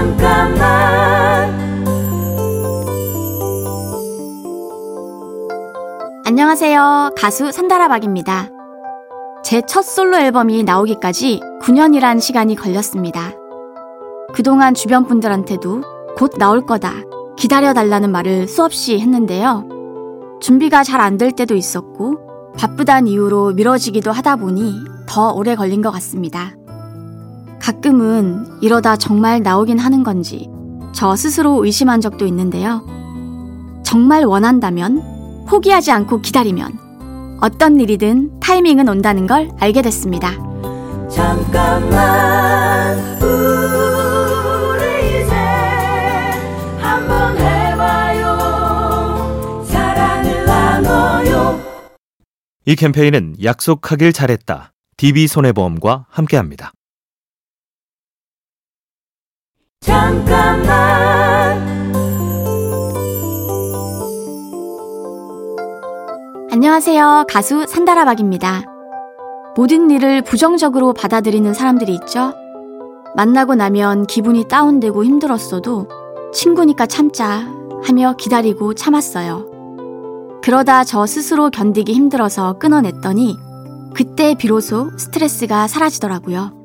잠깐만 안녕하세요. 가수 산다라박입니다. 제 첫 솔로 앨범이 나오기까지 9년이란 시간이 걸렸습니다. 그동안 주변 분들한테도 곧 나올 거다, 기다려달라는 말을 수없이 했는데요. 준비가 잘 안 될 때도 있었고, 바쁘단 이유로 미뤄지기도 하다 보니 더 오래 걸린 것 같습니다. 가끔은 이러다 정말 나오긴 하는 건지 저 스스로 의심한 적도 있는데요. 정말 원한다면 포기하지 않고 기다리면 어떤 일이든 타이밍은 온다는 걸 알게 됐습니다. 잠깐만 우리 이제 한번 해봐요 사랑을 나눠요 이 캠페인은 약속하길 잘했다. DB손해보험과 함께합니다. 잠깐만 안녕하세요. 가수 산다라박입니다. 모든 일을 부정적으로 받아들이는 사람들이 있죠? 만나고 나면 기분이 다운되고 힘들었어도 친구니까 참자 하며 기다리고 참았어요. 그러다 저 스스로 견디기 힘들어서 끊어냈더니 그때 비로소 스트레스가 사라지더라고요.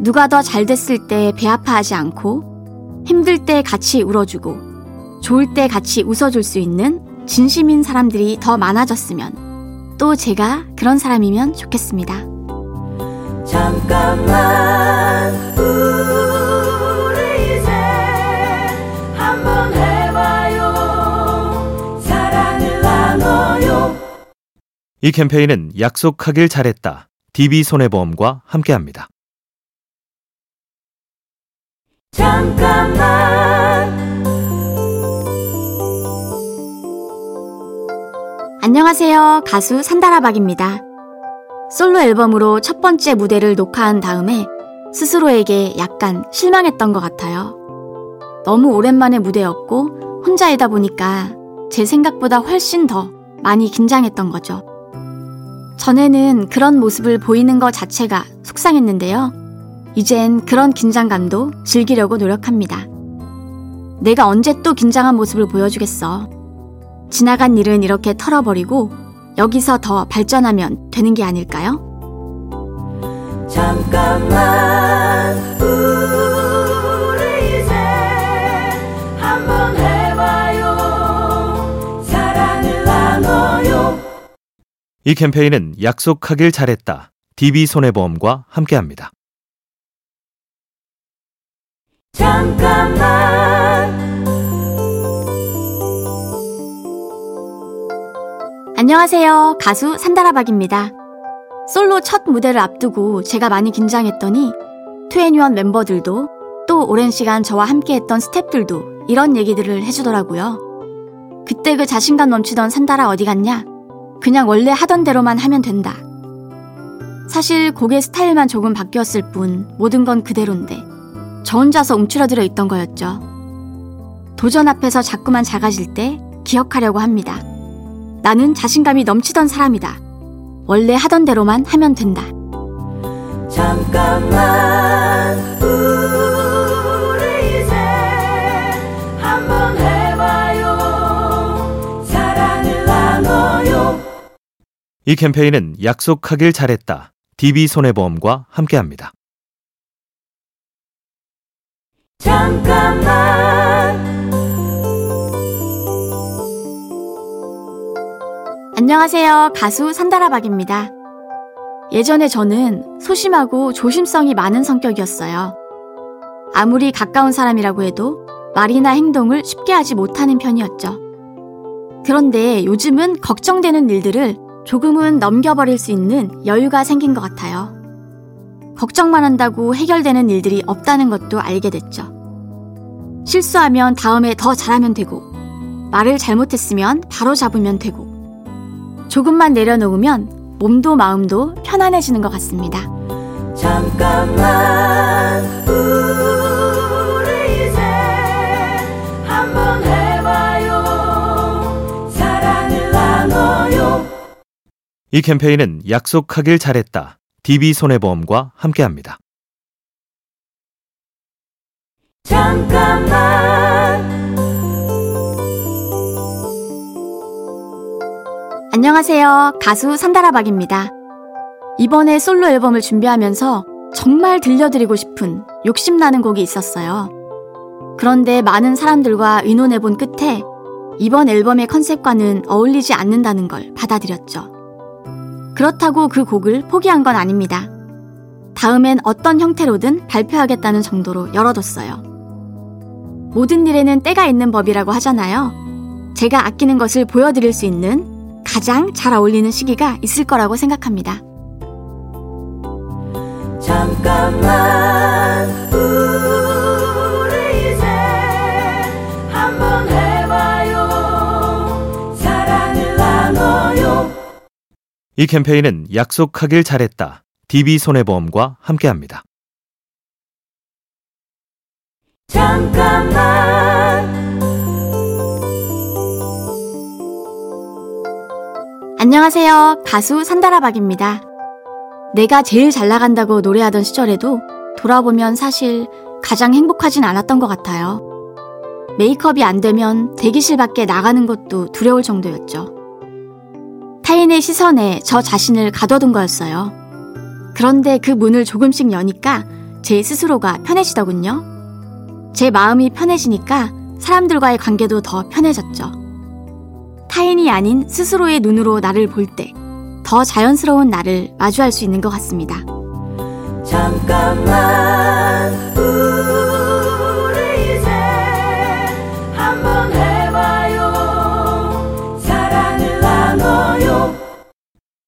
누가 더 잘 됐을 때 배 아파하지 않고 힘들 때 같이 울어주고 좋을 때 같이 웃어줄 수 있는 진심인 사람들이 더 많아졌으면 또 제가 그런 사람이면 좋겠습니다. 잠깐만 우리 이제 한번 해봐요 사랑을 나눠요 이 캠페인은 약속하길 잘했다. DB손해보험과 함께합니다. 잠깐만 안녕하세요. 가수 산다라박입니다. 솔로 앨범으로 첫 번째 무대를 녹화한 다음에 스스로에게 약간 실망했던 것 같아요. 너무 오랜만에 무대였고 혼자이다 보니까 제 생각보다 훨씬 더 많이 긴장했던 거죠. 전에는 그런 모습을 보이는 것 자체가 속상했는데요. 이젠 그런 긴장감도 즐기려고 노력합니다. 내가 언제 또 긴장한 모습을 보여주겠어. 지나간 일은 이렇게 털어버리고 여기서 더 발전하면 되는 게 아닐까요? 잠깐만 우리 이제 한번 해봐요 사랑을 나눠요 이 캠페인은 약속하길 잘했다. DB손해보험과 함께합니다. 잠깐만 안녕하세요. 가수 산다라박입니다. 솔로 첫 무대를 앞두고 제가 많이 긴장했더니 투애니원 멤버들도 또 오랜 시간 저와 함께했던 스탭들도 이런 얘기들을 해주더라고요. 그때 그 자신감 넘치던 산다라 어디 갔냐? 그냥 원래 하던 대로만 하면 된다. 사실 곡의 스타일만 조금 바뀌었을 뿐 모든 건 그대로인데 저 혼자서 움츠러들어 있던 거였죠. 도전 앞에서 자꾸만 작아질 때 기억하려고 합니다. 나는 자신감이 넘치던 사람이다. 원래 하던 대로만 하면 된다. 잠깐만 우리 이제 한번 해봐요 사랑을 나눠요 이 캠페인은 약속하길 잘했다. DB손해보험과 함께합니다. 잠깐만 안녕하세요. 가수 산다라박입니다. 예전에 저는 소심하고 조심성이 많은 성격이었어요. 아무리 가까운 사람이라고 해도 말이나 행동을 쉽게 하지 못하는 편이었죠. 그런데 요즘은 걱정되는 일들을 조금은 넘겨버릴 수 있는 여유가 생긴 것 같아요. 걱정만 한다고 해결되는 일들이 없다는 것도 알게 됐죠. 실수하면 다음에 더 잘하면 되고, 말을 잘못했으면 바로 잡으면 되고, 조금만 내려놓으면 몸도 마음도 편안해지는 것 같습니다. 잠깐만 우리 이제 한번 해봐요 사랑을 나눠요 이 캠페인은 약속하길 잘했다. DB손해보험과 함께합니다. 잠깐만 안녕하세요. 가수 산다라박입니다. 이번에 솔로 앨범을 준비하면서 정말 들려드리고 싶은 욕심나는 곡이 있었어요. 그런데 많은 사람들과 의논해본 끝에 이번 앨범의 컨셉과는 어울리지 않는다는 걸 받아들였죠. 그렇다고 그 곡을 포기한 건 아닙니다. 다음엔 어떤 형태로든 발표하겠다는 정도로 열어뒀어요. 모든 일에는 때가 있는 법이라고 하잖아요. 제가 아끼는 것을 보여드릴 수 있는 가장 잘 어울리는 시기가 있을 거라고 생각합니다. 잠깐만 이 캠페인은 약속하길 잘했다. DB손해보험과 함께합니다. 잠깐만 안녕하세요. 가수 산다라박입니다. 내가 제일 잘 나간다고 노래하던 시절에도 돌아보면 사실 가장 행복하진 않았던 것 같아요. 메이크업이 안 되면 대기실 밖에 나가는 것도 두려울 정도였죠. 타인의 시선에 저 자신을 가둬둔 거였어요. 그런데 그 문을 조금씩 여니까 제 스스로가 편해지더군요. 제 마음이 편해지니까 사람들과의 관계도 더 편해졌죠. 타인이 아닌 스스로의 눈으로 나를 볼 때 더 자연스러운 나를 마주할 수 있는 것 같습니다. 잠깐만